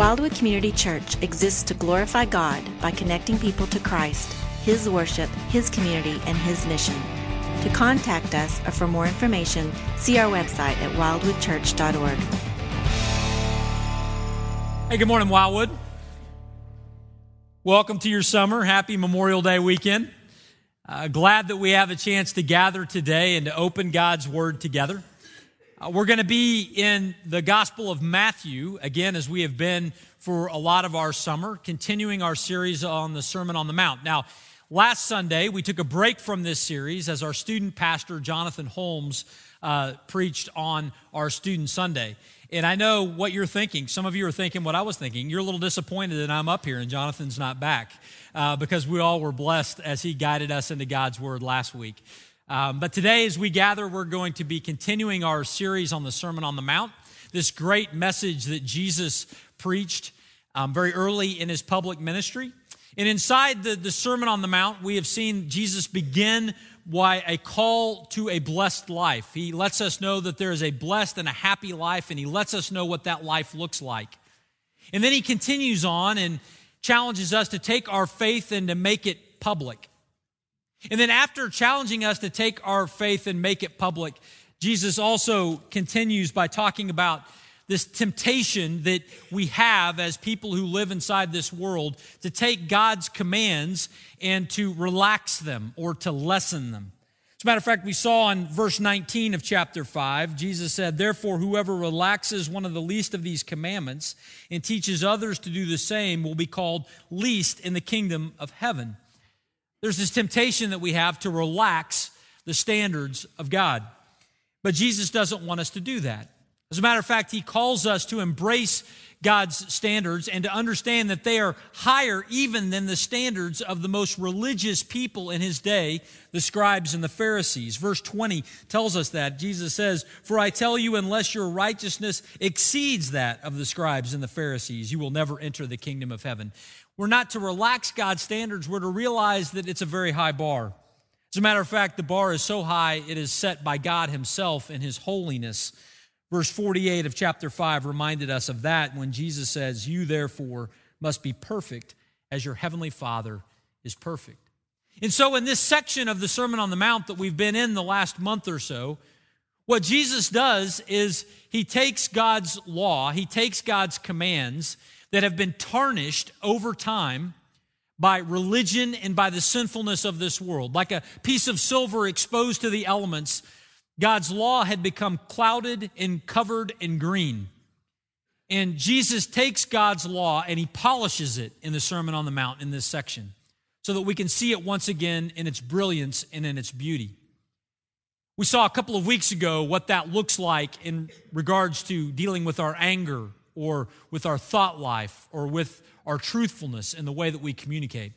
Wildwood Community Church exists to glorify God by connecting people to Christ, His worship, His community, and His mission. To contact us or for more information, see our website at wildwoodchurch.org. Hey, good morning, Wildwood. Welcome to your summer. Happy Memorial Day weekend. Uh, glad that we have a chance to gather today and to open God's Word together. Uh, we're going to be in the Gospel of Matthew, again, as we have been for a lot of our summer, continuing our series on the Sermon on the Mount. Now, last Sunday, we took a break from this series as our student pastor, Jonathan Holmes, uh, preached on our Student Sunday. And I know what you're thinking. Some of you are thinking what I was thinking. You're a little disappointed that I'm up here and Jonathan's not back uh, because we all were blessed as he guided us into God's Word last week. Um, but today, as we gather, we're going to be continuing our series on the Sermon on the Mount, this great message that Jesus preached um, very early in his public ministry. And inside the, the Sermon on the Mount, we have seen Jesus begin why a call to a blessed life. He lets us know that there is a blessed and a happy life, and he lets us know what that life looks like. And then he continues on and challenges us to take our faith and to make it public. And then, after challenging us to take our faith and make it public, Jesus also continues by talking about this temptation that we have as people who live inside this world to take God's commands and to relax them or to lessen them. As a matter of fact, we saw in verse 19 of chapter 5, Jesus said, Therefore, whoever relaxes one of the least of these commandments and teaches others to do the same will be called least in the kingdom of heaven. There's this temptation that we have to relax the standards of God. But Jesus doesn't want us to do that. As a matter of fact, he calls us to embrace God's standards and to understand that they are higher even than the standards of the most religious people in his day, the scribes and the Pharisees. Verse 20 tells us that. Jesus says, For I tell you, unless your righteousness exceeds that of the scribes and the Pharisees, you will never enter the kingdom of heaven. We're not to relax God's standards, we're to realize that it's a very high bar. As a matter of fact, the bar is so high, it is set by God Himself in His holiness. Verse 48 of chapter 5 reminded us of that when Jesus says, You therefore must be perfect as your heavenly Father is perfect. And so, in this section of the Sermon on the Mount that we've been in the last month or so, what Jesus does is he takes God's law, he takes God's commands, that have been tarnished over time by religion and by the sinfulness of this world. Like a piece of silver exposed to the elements, God's law had become clouded and covered in green. And Jesus takes God's law and he polishes it in the Sermon on the Mount in this section so that we can see it once again in its brilliance and in its beauty. We saw a couple of weeks ago what that looks like in regards to dealing with our anger or with our thought life or with our truthfulness in the way that we communicate.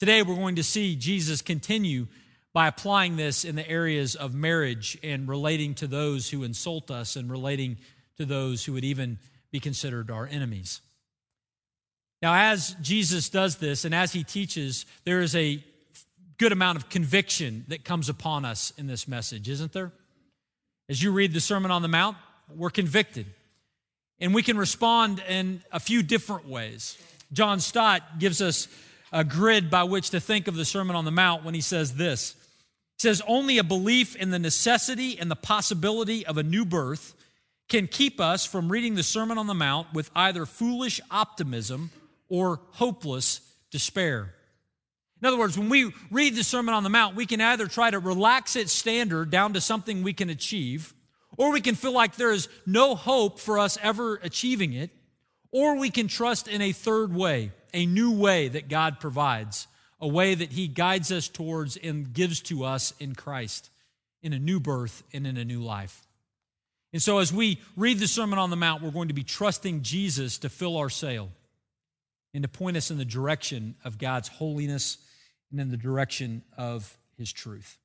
Today, we're going to see Jesus continue by applying this in the areas of marriage and relating to those who insult us and relating to those who would even be considered our enemies. Now, as Jesus does this and as he teaches, there is a good amount of conviction that comes upon us in this message, isn't there? As you read the Sermon on the Mount, we're convicted. And we can respond in a few different ways. John Stott gives us a grid by which to think of the Sermon on the Mount when he says this. Says, Only a belief in the necessity and the possibility of a new birth can keep us from reading the Sermon on the Mount with either foolish optimism or hopeless despair. In other words, when we read the Sermon on the Mount, we can either try to relax its standard down to something we can achieve, or we can feel like there is no hope for us ever achieving it. Or we can trust in a third way, a new way that God provides, a way that He guides us towards and gives to us in Christ, in a new birth and in a new life. And so, as we read the Sermon on the Mount, we're going to be trusting Jesus to fill our sail and to point us in the direction of God's holiness and in the direction of His truth.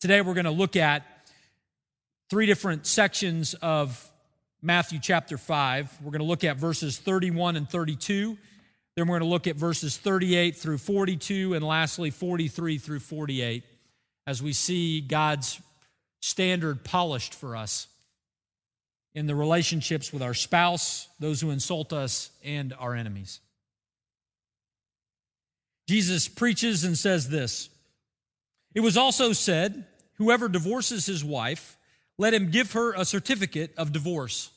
Today, we're going to look at three different sections of Matthew chapter 5. We're going to look at verses 31 and 32. Then we're going to look at verses 38 through 42, and lastly, 43 through 48, as we see God's standard polished for us in the relationships with our spouse, those who insult us, and our enemies. Jesus preaches and says this It was also said, Whoever divorces his wife, let him give her a certificate of divorce.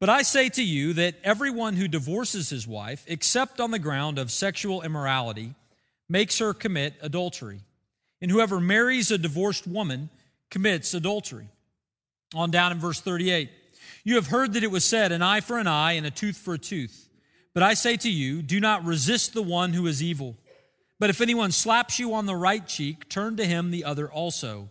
But I say to you that everyone who divorces his wife, except on the ground of sexual immorality, makes her commit adultery. And whoever marries a divorced woman commits adultery. On down in verse 38. You have heard that it was said, an eye for an eye and a tooth for a tooth. But I say to you, do not resist the one who is evil. But if anyone slaps you on the right cheek, turn to him the other also.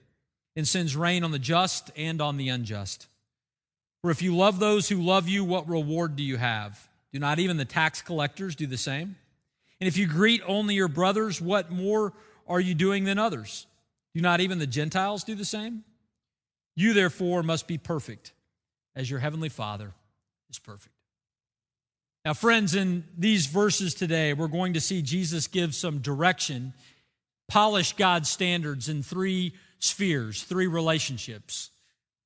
and sends rain on the just and on the unjust. For if you love those who love you, what reward do you have? Do not even the tax collectors do the same? And if you greet only your brothers, what more are you doing than others? Do not even the Gentiles do the same? You therefore must be perfect as your heavenly Father is perfect. Now, friends, in these verses today, we're going to see Jesus give some direction, polish God's standards in three spheres, three relationships.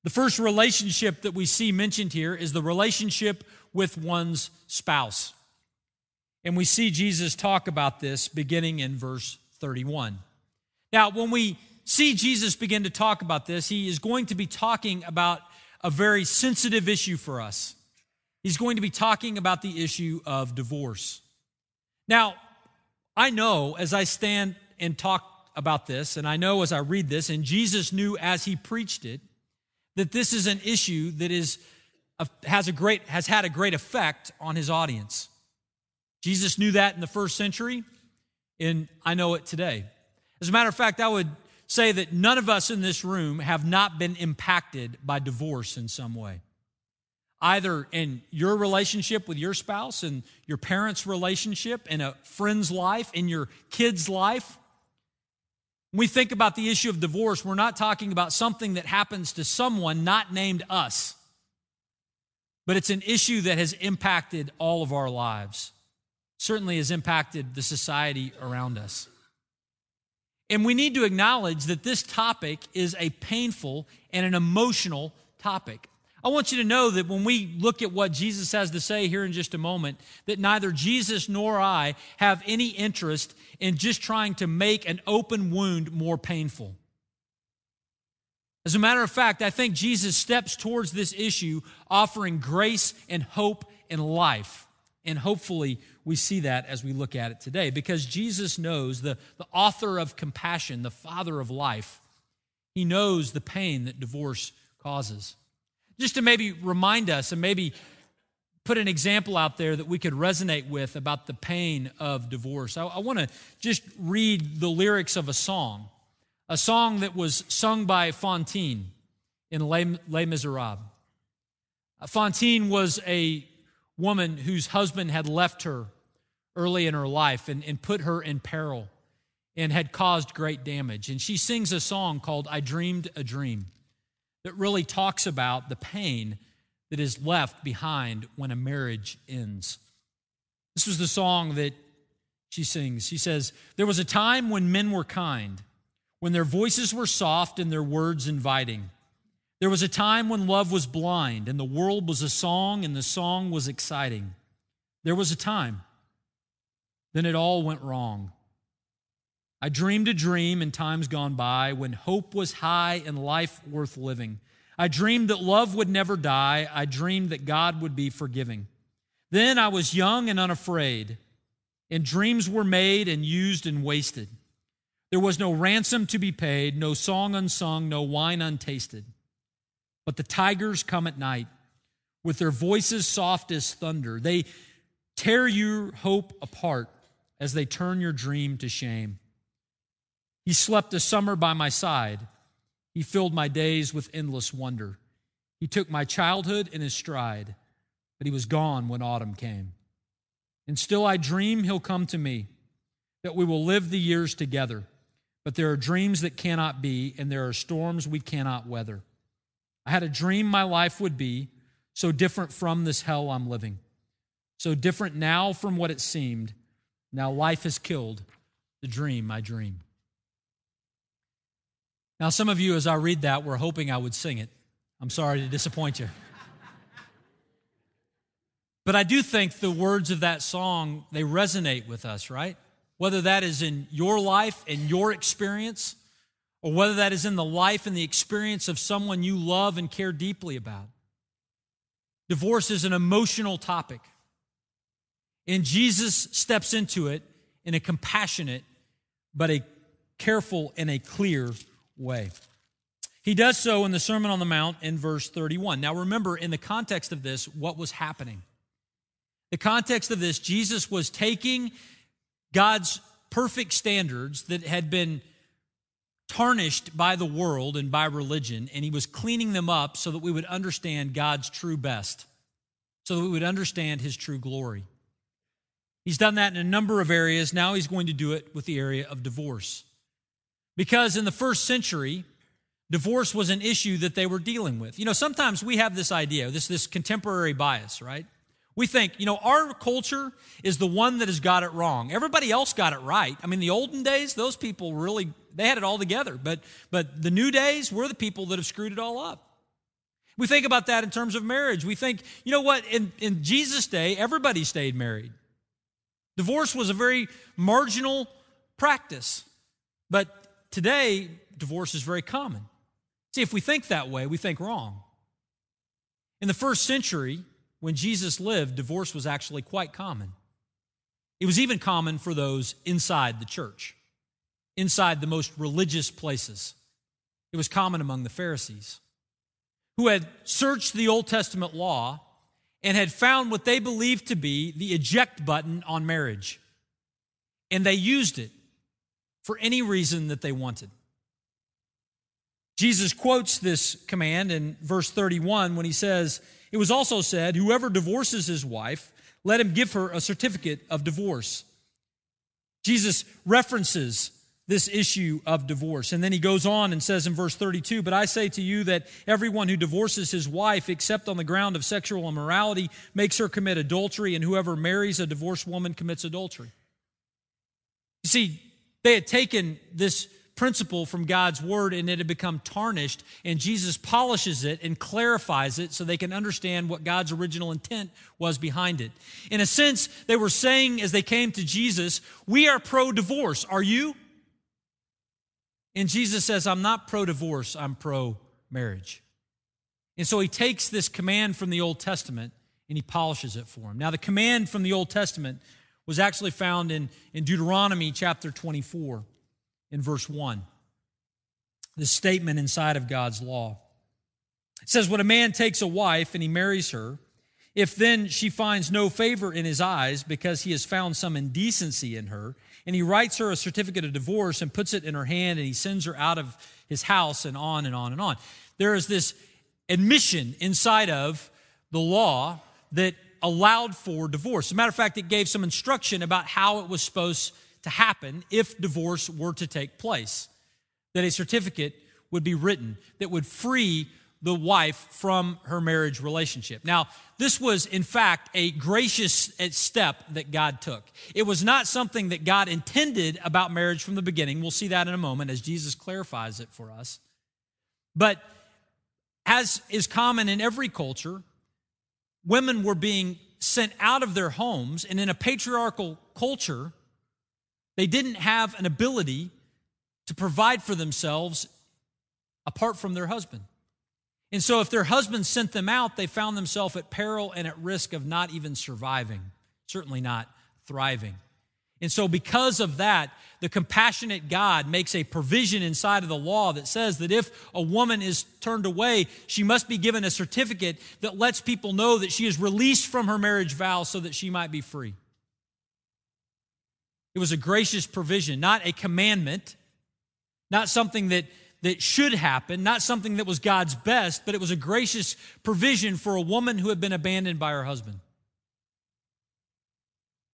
The first relationship that we see mentioned here is the relationship with one's spouse. And we see Jesus talk about this beginning in verse 31. Now, when we see Jesus begin to talk about this, he is going to be talking about a very sensitive issue for us. He's going to be talking about the issue of divorce. Now, I know as I stand and talk about this, and I know as I read this, and Jesus knew as he preached it, that this is an issue that is has a great has had a great effect on his audience. Jesus knew that in the first century, and I know it today. As a matter of fact, I would say that none of us in this room have not been impacted by divorce in some way. Either in your relationship with your spouse and your parents' relationship, in a friend's life, in your kid's life. When we think about the issue of divorce, we're not talking about something that happens to someone not named us, but it's an issue that has impacted all of our lives, certainly has impacted the society around us. And we need to acknowledge that this topic is a painful and an emotional topic. I want you to know that when we look at what Jesus has to say here in just a moment, that neither Jesus nor I have any interest in just trying to make an open wound more painful. As a matter of fact, I think Jesus steps towards this issue offering grace and hope and life. And hopefully, we see that as we look at it today because Jesus knows the, the author of compassion, the father of life. He knows the pain that divorce causes. Just to maybe remind us and maybe put an example out there that we could resonate with about the pain of divorce, I, I want to just read the lyrics of a song, a song that was sung by Fantine in Les, Les Miserables. Fantine was a woman whose husband had left her early in her life and, and put her in peril and had caused great damage. And she sings a song called I Dreamed a Dream that really talks about the pain that is left behind when a marriage ends. This was the song that she sings. She says, There was a time when men were kind, when their voices were soft and their words inviting. There was a time when love was blind and the world was a song and the song was exciting. There was a time then it all went wrong. I dreamed a dream in times gone by when hope was high and life worth living. I dreamed that love would never die. I dreamed that God would be forgiving. Then I was young and unafraid, and dreams were made and used and wasted. There was no ransom to be paid, no song unsung, no wine untasted. But the tigers come at night with their voices soft as thunder. They tear your hope apart as they turn your dream to shame. He slept a summer by my side. He filled my days with endless wonder. He took my childhood in his stride, but he was gone when autumn came. And still I dream he'll come to me, that we will live the years together. But there are dreams that cannot be, and there are storms we cannot weather. I had a dream my life would be so different from this hell I'm living, so different now from what it seemed. Now life has killed the dream I dream. Now, some of you, as I read that, were hoping I would sing it. I'm sorry to disappoint you. But I do think the words of that song, they resonate with us, right? Whether that is in your life and your experience, or whether that is in the life and the experience of someone you love and care deeply about. Divorce is an emotional topic. And Jesus steps into it in a compassionate, but a careful and a clear way. He does so in the Sermon on the Mount in verse 31. Now, remember, in the context of this, what was happening? The context of this, Jesus was taking God's perfect standards that had been tarnished by the world and by religion, and he was cleaning them up so that we would understand God's true best, so that we would understand his true glory. He's done that in a number of areas. Now he's going to do it with the area of divorce. Because in the first century, divorce was an issue that they were dealing with. You know, sometimes we have this idea, this, this contemporary bias, right? We think, you know, our culture is the one that has got it wrong. Everybody else got it right. I mean, the olden days, those people really, they had it all together. But, but the new days, we're the people that have screwed it all up. We think about that in terms of marriage. We think, you know what, in, in Jesus' day, everybody stayed married. Divorce was a very marginal practice. But today, divorce is very common. See, if we think that way, we think wrong. In the first century, when Jesus lived, divorce was actually quite common. It was even common for those inside the church, inside the most religious places. It was common among the Pharisees, who had searched the Old Testament law and had found what they believed to be the eject button on marriage. And they used it for any reason that they wanted. Jesus quotes this command in verse 31 when he says, It was also said, Whoever divorces his wife, let him give her a certificate of divorce. Jesus references this issue of divorce. And then he goes on and says in verse 32 But I say to you that everyone who divorces his wife, except on the ground of sexual immorality, makes her commit adultery, and whoever marries a divorced woman commits adultery. You see, they had taken this principle from God's word and it had become tarnished, and Jesus polishes it and clarifies it so they can understand what God's original intent was behind it. In a sense, they were saying as they came to Jesus, We are pro divorce. Are you? And Jesus says, I'm not pro divorce, I'm pro marriage. And so he takes this command from the Old Testament and he polishes it for him. Now, the command from the Old Testament was actually found in, in Deuteronomy chapter 24 in verse 1. This statement inside of God's law. It says, When a man takes a wife and he marries her, if then she finds no favor in his eyes because he has found some indecency in her, and he writes her a certificate of divorce and puts it in her hand and he sends her out of his house and on and on and on. There is this admission inside of the law that allowed for divorce. As a matter of fact, it gave some instruction about how it was supposed to happen if divorce were to take place. That a certificate would be written that would free the wife from her marriage relationship. Now, this was in fact a gracious step that God took. It was not something that God intended about marriage from the beginning. We'll see that in a moment as Jesus clarifies it for us. But as is common in every culture, women were being sent out of their homes, and in a patriarchal culture, they didn't have an ability to provide for themselves apart from their husband. And so, if their husband sent them out, they found themselves at peril and at risk of not even surviving, certainly not thriving. And so, because of that, the compassionate God makes a provision inside of the law that says that if a woman is turned away, she must be given a certificate that lets people know that she is released from her marriage vow so that she might be free. It was a gracious provision, not a commandment, not something that, that should happen, not something that was God's best, but it was a gracious provision for a woman who had been abandoned by her husband.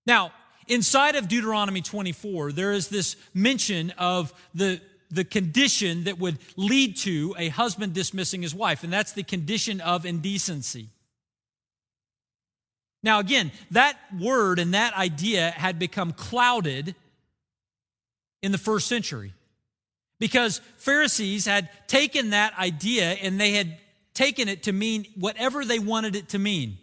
Now, inside of Deuteronomy 24, there is this mention of the, the condition that would lead to a husband dismissing his wife, and that's the condition of indecency. Now, again, that word and that idea had become clouded in the first century because Pharisees had taken that idea and they had taken it to mean whatever they wanted it to mean.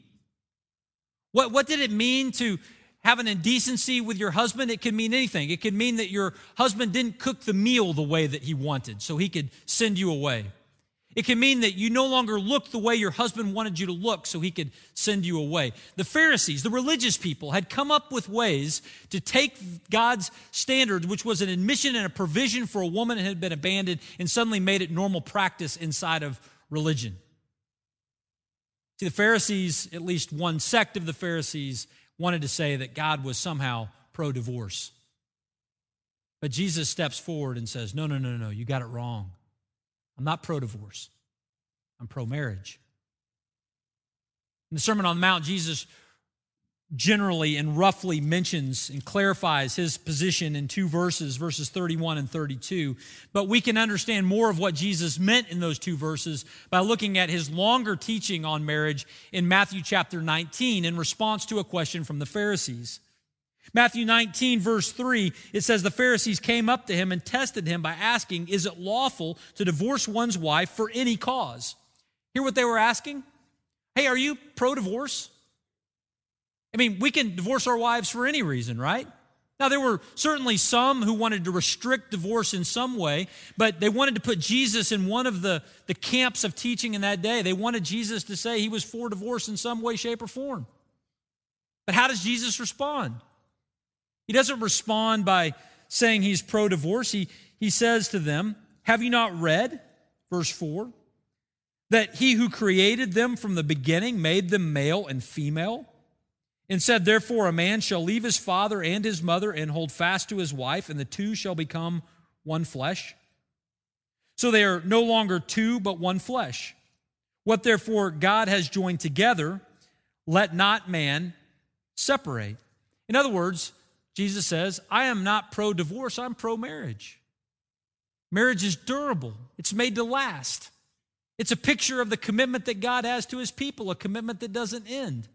What, what did it mean to have an indecency with your husband? It could mean anything. It could mean that your husband didn't cook the meal the way that he wanted, so he could send you away. It can mean that you no longer look the way your husband wanted you to look so he could send you away. The Pharisees, the religious people, had come up with ways to take God's standards, which was an admission and a provision for a woman who had been abandoned, and suddenly made it normal practice inside of religion. See, the Pharisees, at least one sect of the Pharisees, wanted to say that God was somehow pro divorce. But Jesus steps forward and says, No, no, no, no, you got it wrong. I'm not pro divorce, I'm pro marriage. In the Sermon on the Mount, Jesus generally and roughly mentions and clarifies his position in two verses, verses 31 and 32. But we can understand more of what Jesus meant in those two verses by looking at his longer teaching on marriage in Matthew chapter 19 in response to a question from the Pharisees. Matthew 19, verse 3, it says, The Pharisees came up to him and tested him by asking, Is it lawful to divorce one's wife for any cause? Hear what they were asking? Hey, are you pro divorce? I mean, we can divorce our wives for any reason, right? Now, there were certainly some who wanted to restrict divorce in some way, but they wanted to put Jesus in one of the, the camps of teaching in that day. They wanted Jesus to say he was for divorce in some way, shape, or form. But how does Jesus respond? He doesn't respond by saying he's pro divorce. He, he says to them, Have you not read, verse 4, that he who created them from the beginning made them male and female? And said, Therefore, a man shall leave his father and his mother and hold fast to his wife, and the two shall become one flesh. So they are no longer two, but one flesh. What therefore God has joined together, let not man separate. In other words, Jesus says, I am not pro divorce, I'm pro marriage. Marriage is durable, it's made to last. It's a picture of the commitment that God has to his people, a commitment that doesn't end.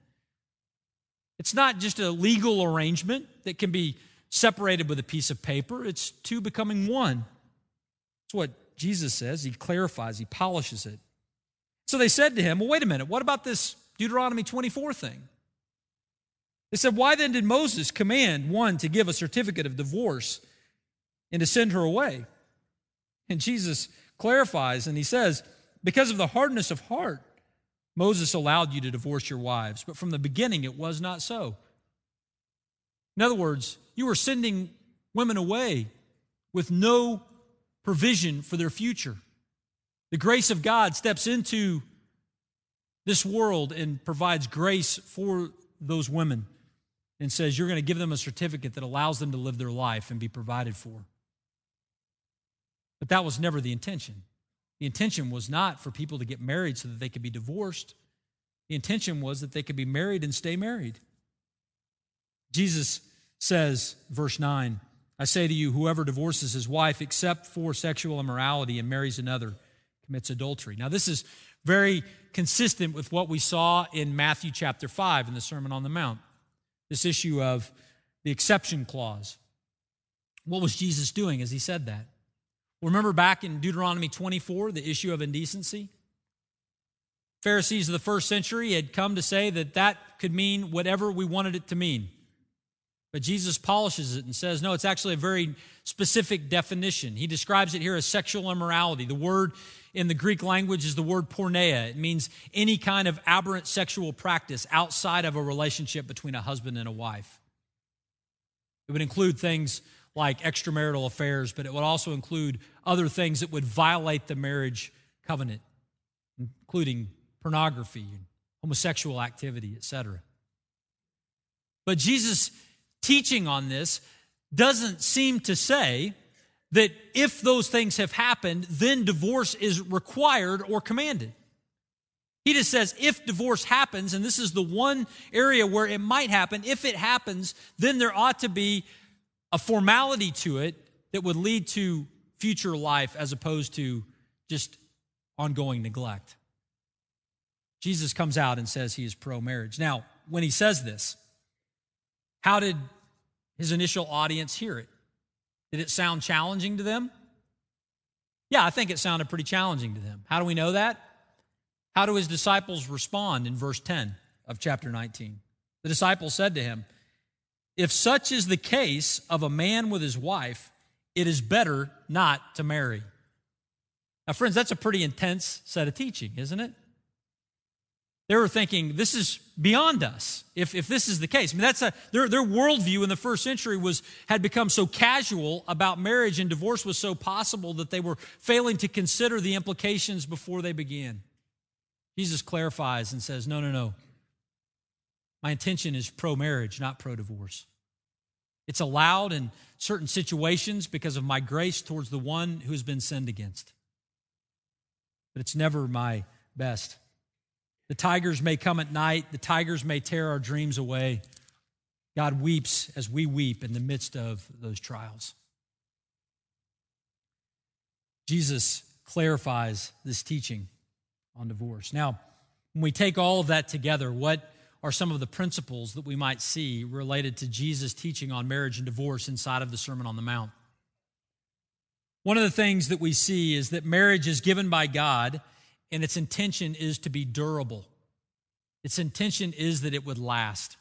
It's not just a legal arrangement that can be separated with a piece of paper, it's two becoming one. That's what Jesus says. He clarifies, he polishes it. So they said to him, Well, wait a minute, what about this Deuteronomy 24 thing? They said, Why then did Moses command one to give a certificate of divorce and to send her away? And Jesus clarifies and he says, Because of the hardness of heart, Moses allowed you to divorce your wives, but from the beginning it was not so. In other words, you were sending women away with no provision for their future. The grace of God steps into this world and provides grace for those women and says you're going to give them a certificate that allows them to live their life and be provided for. But that was never the intention. The intention was not for people to get married so that they could be divorced. The intention was that they could be married and stay married. Jesus says, verse 9, I say to you, whoever divorces his wife except for sexual immorality and marries another commits adultery. Now, this is very consistent with what we saw in Matthew chapter 5 in the Sermon on the Mount this issue of the exception clause. What was Jesus doing as he said that? Remember back in Deuteronomy 24, the issue of indecency? Pharisees of the first century had come to say that that could mean whatever we wanted it to mean. But Jesus polishes it and says, no, it's actually a very specific definition. He describes it here as sexual immorality. The word in the Greek language is the word porneia. It means any kind of aberrant sexual practice outside of a relationship between a husband and a wife. It would include things like extramarital affairs, but it would also include other things that would violate the marriage covenant, including pornography and homosexual activity, etc. But Jesus' teaching on this doesn't seem to say that if those things have happened, then divorce is required or commanded. He just says if divorce happens, and this is the one area where it might happen, if it happens, then there ought to be a formality to it that would lead to future life as opposed to just ongoing neglect. Jesus comes out and says he is pro marriage. Now, when he says this, how did his initial audience hear it? Did it sound challenging to them? Yeah, I think it sounded pretty challenging to them. How do we know that? How do his disciples respond in verse 10 of chapter 19? The disciples said to him, If such is the case of a man with his wife, it is better not to marry. Now, friends, that's a pretty intense set of teaching, isn't it? They were thinking, this is beyond us, if, if this is the case. I mean, that's a, their, their worldview in the first century was, had become so casual about marriage and divorce was so possible that they were failing to consider the implications before they began. Jesus clarifies and says, No, no, no. My intention is pro marriage, not pro divorce. It's allowed in certain situations because of my grace towards the one who has been sinned against. But it's never my best. The tigers may come at night, the tigers may tear our dreams away. God weeps as we weep in the midst of those trials. Jesus clarifies this teaching on divorce. Now, when we take all of that together, what are some of the principles that we might see related to Jesus' teaching on marriage and divorce inside of the Sermon on the Mount? One of the things that we see is that marriage is given by God and its intention is to be durable. Its intention is that it would last.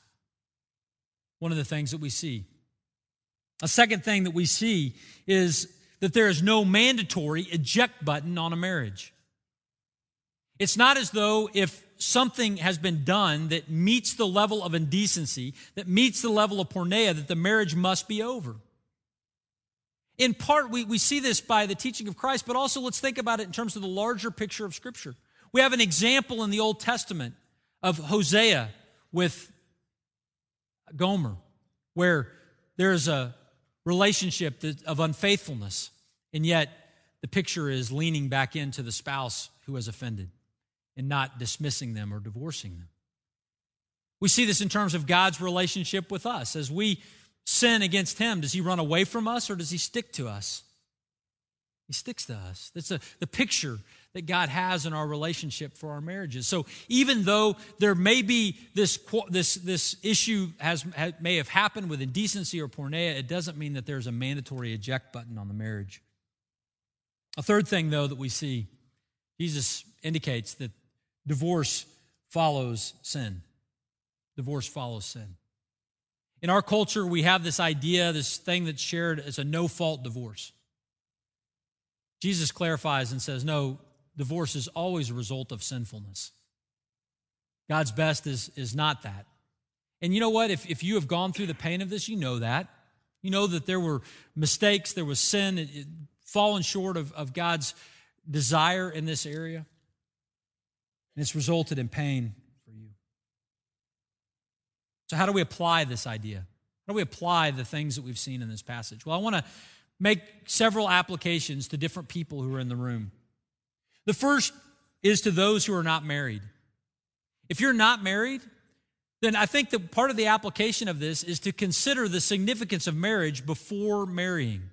One of the things that we see. A second thing that we see is that there is no mandatory eject button on a marriage. It's not as though if something has been done that meets the level of indecency, that meets the level of porneia, that the marriage must be over. In part, we, we see this by the teaching of Christ, but also let's think about it in terms of the larger picture of Scripture. We have an example in the Old Testament of Hosea with Gomer, where there's a relationship of unfaithfulness, and yet the picture is leaning back into the spouse who has offended and not dismissing them or divorcing them. We see this in terms of God's relationship with us. As we sin against Him, does He run away from us or does He stick to us? He sticks to us. That's a, the picture that God has in our relationship for our marriages. So even though there may be this, this, this issue has, may have happened with indecency or porneia, it doesn't mean that there's a mandatory eject button on the marriage. A third thing, though, that we see, Jesus indicates that Divorce follows sin. Divorce follows sin. In our culture, we have this idea, this thing that's shared as a no fault divorce. Jesus clarifies and says, no, divorce is always a result of sinfulness. God's best is, is not that. And you know what? If, if you have gone through the pain of this, you know that. You know that there were mistakes, there was sin, it, it, fallen short of, of God's desire in this area. And it's resulted in pain for you. So, how do we apply this idea? How do we apply the things that we've seen in this passage? Well, I want to make several applications to different people who are in the room. The first is to those who are not married. If you're not married, then I think that part of the application of this is to consider the significance of marriage before marrying.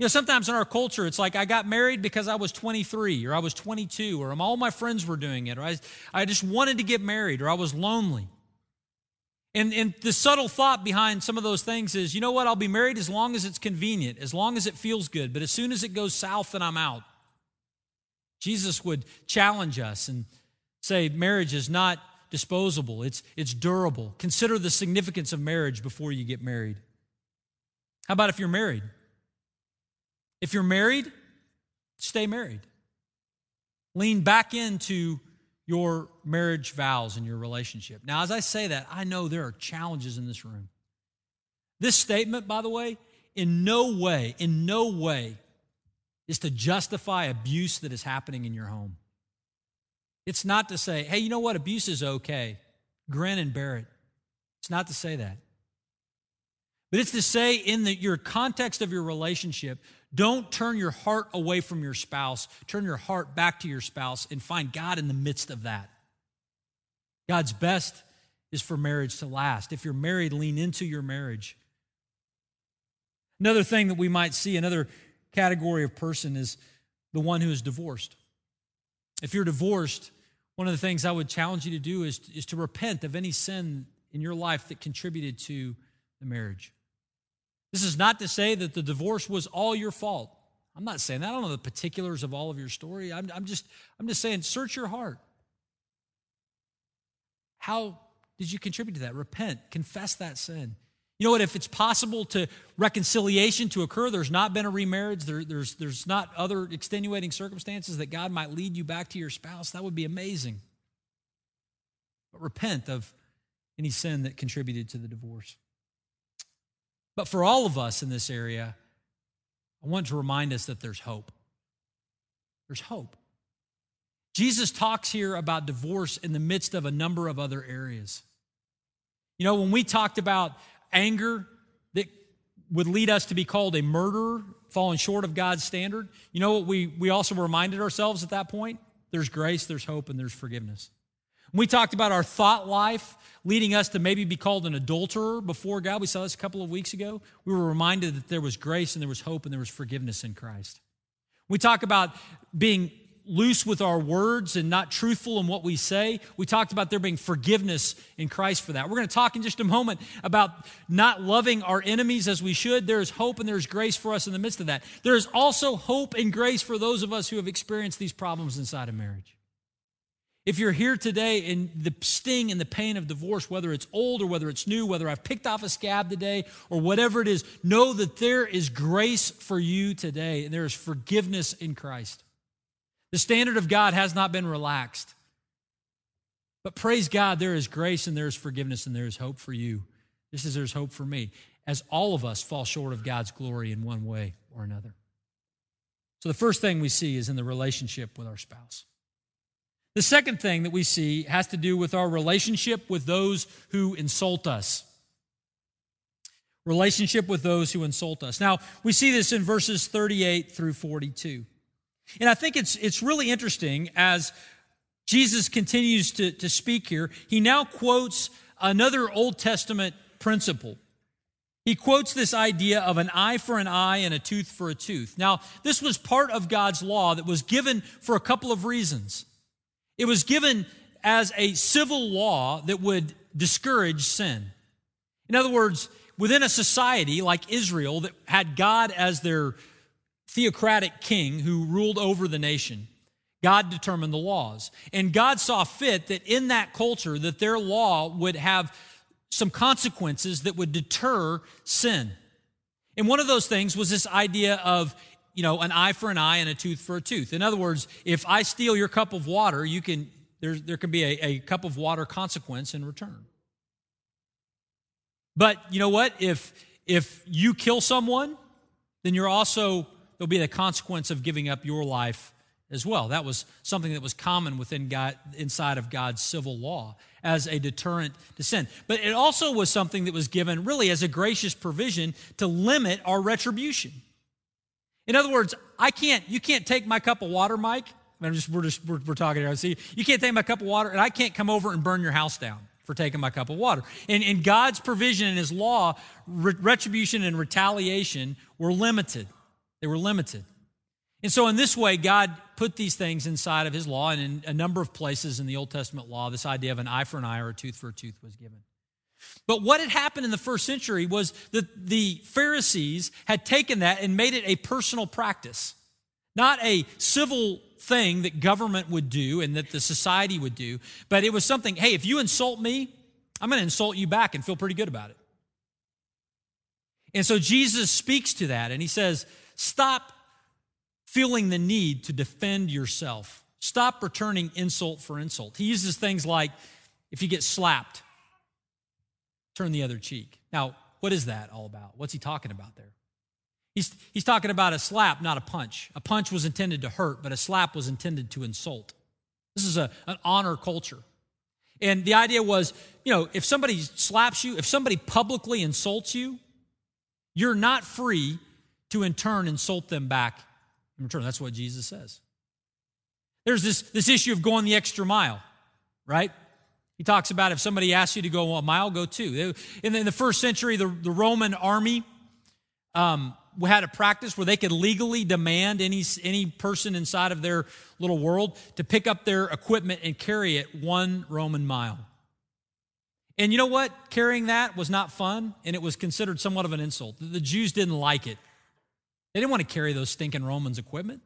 You know, sometimes in our culture, it's like I got married because I was 23 or I was 22 or all my friends were doing it or I, I just wanted to get married or I was lonely. And, and the subtle thought behind some of those things is you know what? I'll be married as long as it's convenient, as long as it feels good. But as soon as it goes south, then I'm out. Jesus would challenge us and say marriage is not disposable, it's, it's durable. Consider the significance of marriage before you get married. How about if you're married? If you're married, stay married. Lean back into your marriage vows and your relationship. Now, as I say that, I know there are challenges in this room. This statement, by the way, in no way, in no way is to justify abuse that is happening in your home. It's not to say, hey, you know what, abuse is okay. Grin and bear it. It's not to say that. But it's to say, in the, your context of your relationship, don't turn your heart away from your spouse. Turn your heart back to your spouse and find God in the midst of that. God's best is for marriage to last. If you're married, lean into your marriage. Another thing that we might see, another category of person is the one who is divorced. If you're divorced, one of the things I would challenge you to do is, is to repent of any sin in your life that contributed to the marriage. This is not to say that the divorce was all your fault. I'm not saying that. I don't know the particulars of all of your story. I'm, I'm, just, I'm just saying, search your heart. How did you contribute to that? Repent, confess that sin. You know what? If it's possible to reconciliation to occur, there's not been a remarriage, there, there's, there's not other extenuating circumstances that God might lead you back to your spouse, that would be amazing. But repent of any sin that contributed to the divorce. But for all of us in this area, I want to remind us that there's hope. There's hope. Jesus talks here about divorce in the midst of a number of other areas. You know, when we talked about anger that would lead us to be called a murderer, falling short of God's standard, you know what we, we also reminded ourselves at that point? There's grace, there's hope, and there's forgiveness. We talked about our thought life leading us to maybe be called an adulterer before God. We saw this a couple of weeks ago. We were reminded that there was grace and there was hope and there was forgiveness in Christ. We talk about being loose with our words and not truthful in what we say. We talked about there being forgiveness in Christ for that. We're going to talk in just a moment about not loving our enemies as we should. There is hope and there's grace for us in the midst of that. There is also hope and grace for those of us who have experienced these problems inside of marriage. If you're here today in the sting and the pain of divorce, whether it's old or whether it's new, whether I've picked off a scab today or whatever it is, know that there is grace for you today and there is forgiveness in Christ. The standard of God has not been relaxed. But praise God, there is grace and there is forgiveness and there is hope for you, This is there's hope for me, as all of us fall short of God's glory in one way or another. So the first thing we see is in the relationship with our spouse. The second thing that we see has to do with our relationship with those who insult us. Relationship with those who insult us. Now, we see this in verses 38 through 42. And I think it's, it's really interesting as Jesus continues to, to speak here. He now quotes another Old Testament principle. He quotes this idea of an eye for an eye and a tooth for a tooth. Now, this was part of God's law that was given for a couple of reasons. It was given as a civil law that would discourage sin. In other words, within a society like Israel that had God as their theocratic king who ruled over the nation, God determined the laws. And God saw fit that in that culture that their law would have some consequences that would deter sin. And one of those things was this idea of you know, an eye for an eye and a tooth for a tooth. In other words, if I steal your cup of water, you can, there, there can be a, a cup of water consequence in return. But you know what? If, if you kill someone, then you're also, there'll be the consequence of giving up your life as well. That was something that was common within God, inside of God's civil law as a deterrent to sin. But it also was something that was given really as a gracious provision to limit our retribution. In other words, I can't, you can't take my cup of water, Mike. I'm just, we're just, we're, we're talking here. See, you can't take my cup of water, and I can't come over and burn your house down for taking my cup of water. And in God's provision and His law, re- retribution and retaliation were limited. They were limited. And so, in this way, God put these things inside of His law, and in a number of places in the Old Testament law, this idea of an eye for an eye or a tooth for a tooth was given. But what had happened in the first century was that the Pharisees had taken that and made it a personal practice, not a civil thing that government would do and that the society would do, but it was something, hey, if you insult me, I'm going to insult you back and feel pretty good about it. And so Jesus speaks to that and he says, stop feeling the need to defend yourself. Stop returning insult for insult. He uses things like if you get slapped, turn the other cheek. Now, what is that all about? What's he talking about there? He's, he's talking about a slap, not a punch. A punch was intended to hurt, but a slap was intended to insult. This is a, an honor culture. And the idea was, you know, if somebody slaps you, if somebody publicly insults you, you're not free to in turn insult them back in return. That's what Jesus says. There's this, this issue of going the extra mile, right? He talks about if somebody asks you to go a mile, go two. In the, first century, the, the Roman army um, had a practice where they could legally demand any, any person inside of their little world to pick up their equipment and carry it one Roman mile. And you know what? Carrying that was not fun, and it was considered somewhat of an insult. The Jews didn't like it. They didn't want to carry those stinking Romans' equipment.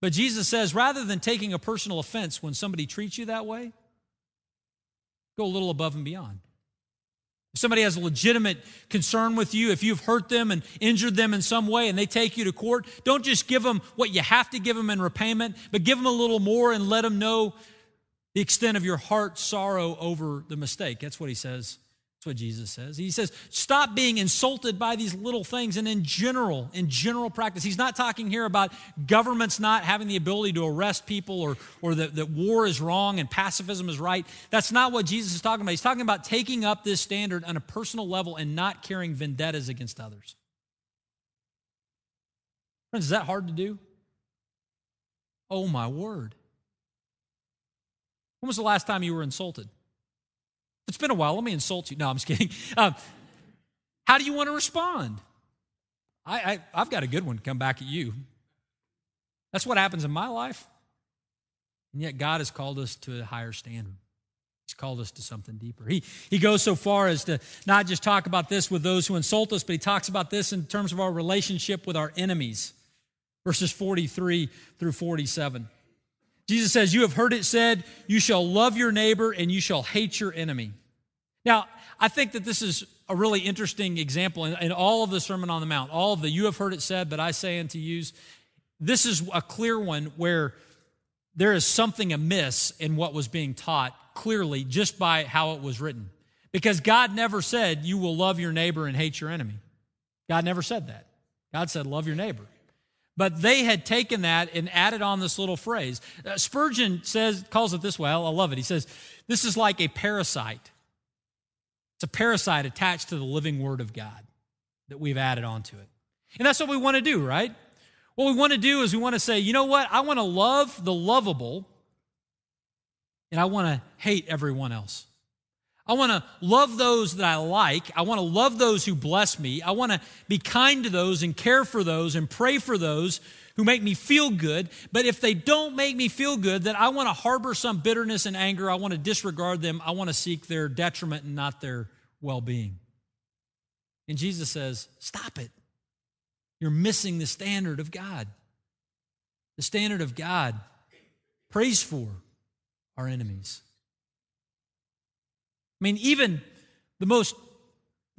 But Jesus says rather than taking a personal offense when somebody treats you that way, go a little above and beyond. If somebody has a legitimate concern with you, if you've hurt them and injured them in some way and they take you to court, don't just give them what you have to give them in repayment, but give them a little more and let them know the extent of your heart's sorrow over the mistake. That's what he says that's what Jesus says. He says, stop being insulted by these little things. And in general, in general practice, he's not talking here about governments not having the ability to arrest people or, or that, that war is wrong and pacifism is right. That's not what Jesus is talking about. He's talking about taking up this standard on a personal level and not carrying vendettas against others. Friends, is that hard to do? Oh, my word. When was the last time you were insulted? It's been a while. Let me insult you. No, I'm just kidding. Um, how do you want to respond? I, I, I've got a good one to come back at you. That's what happens in my life. And yet, God has called us to a higher standard. He's called us to something deeper. He, he goes so far as to not just talk about this with those who insult us, but he talks about this in terms of our relationship with our enemies. Verses 43 through 47. Jesus says, You have heard it said, you shall love your neighbor and you shall hate your enemy. Now, I think that this is a really interesting example in, in, all of the Sermon on the Mount, all of the you have heard it said, but I say unto you. This is a clear one where there is something amiss in what was being taught clearly just by how it was written. Because God never said, You will love your neighbor and hate your enemy. God never said that. God said, Love your neighbor. But they had taken that and added on this little phrase. Uh, Spurgeon says, calls it this way. I love it. He says, This is like a parasite. It's a parasite attached to the living word of God that we've added onto it. And that's what we want to do, right? What we want to do is we want to say, you know what? I want to love the lovable, and I want to hate everyone else. I want to love those that I like. I want to love those who bless me. I want to be kind to those and care for those and pray for those who make me feel good. But if they don't make me feel good, then I want to harbor some bitterness and anger. I want to disregard them. I want to seek their detriment and not their well being. And Jesus says, Stop it. You're missing the standard of God. The standard of God prays for our enemies. I mean, even the most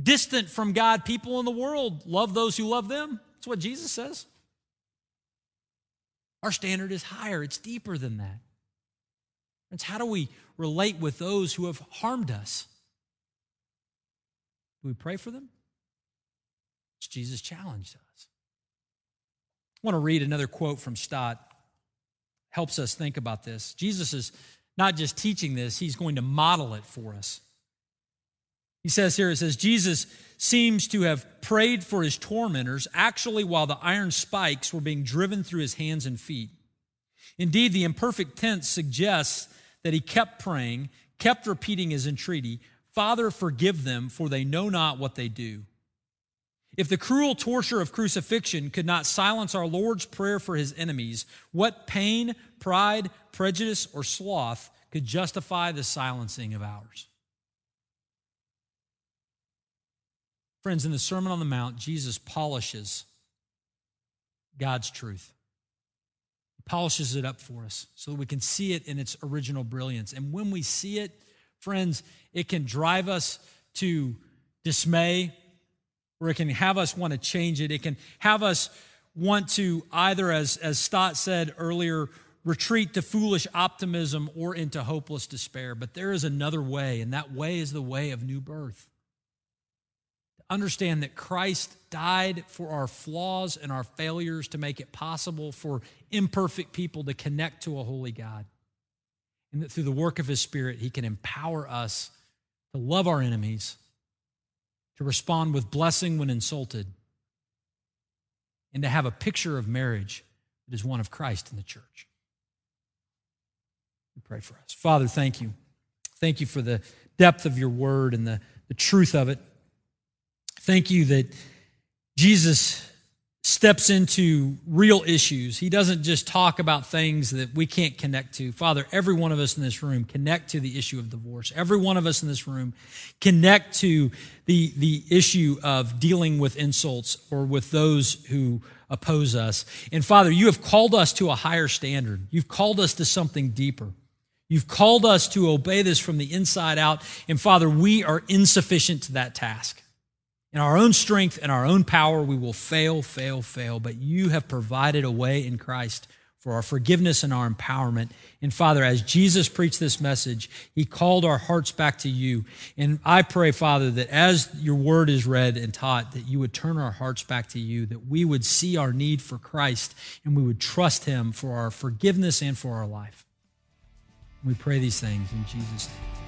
distant from God people in the world love those who love them. That's what Jesus says. Our standard is higher, it's deeper than that. Friends, how do we relate with those who have harmed us? Do we pray for them? It's Jesus challenged us. I want to read another quote from Stott. Helps us think about this. Jesus is not just teaching this, he's going to model it for us. He says here, it says, Jesus seems to have prayed for his tormentors actually while the iron spikes were being driven through his hands and feet. Indeed, the imperfect tense suggests that he kept praying, kept repeating his entreaty, Father, forgive them, for they know not what they do. If the cruel torture of crucifixion could not silence our Lord's prayer for his enemies, what pain, pride, prejudice, or sloth could justify the silencing of ours? Friends, in the Sermon on the Mount, Jesus polishes God's truth. He polishes it up for us so that we can see it in its original brilliance. And when we see it, friends, it can drive us to dismay, or it can have us want to change it. It can have us want to either, as, as Stott said earlier, retreat to foolish optimism or into hopeless despair. But there is another way, and that way is the way of new birth understand that Christ died for our flaws and our failures to make it possible for imperfect people to connect to a holy God. And that through the work of His Spirit, He can empower us to love our enemies, to respond with blessing when insulted, and to have a picture of marriage that is one of Christ in the church. We pray for us. Father, thank you. Thank you for the depth of your word and the, the truth of it. Thank you that Jesus steps into real issues. He doesn't just talk about things that we can't connect to. Father, every one of us in this room connect to the issue of divorce. Every one of us in this room connect to the, the issue of dealing with insults or with those who oppose us. And Father, you have called us to a higher standard. You've called us to something deeper. You've called us to obey this from the inside out. And Father, we are insufficient to that task. In our own strength and our own power, we will fail, fail, fail. But you have provided a way in Christ for our forgiveness and our empowerment. And Father, as Jesus preached this message, he called our hearts back to you. And I pray, Father, that as your word is read and taught, that you would turn our hearts back to you, that we would see our need for Christ and we would trust him for our forgiveness and for our life. We pray these things in Jesus' name.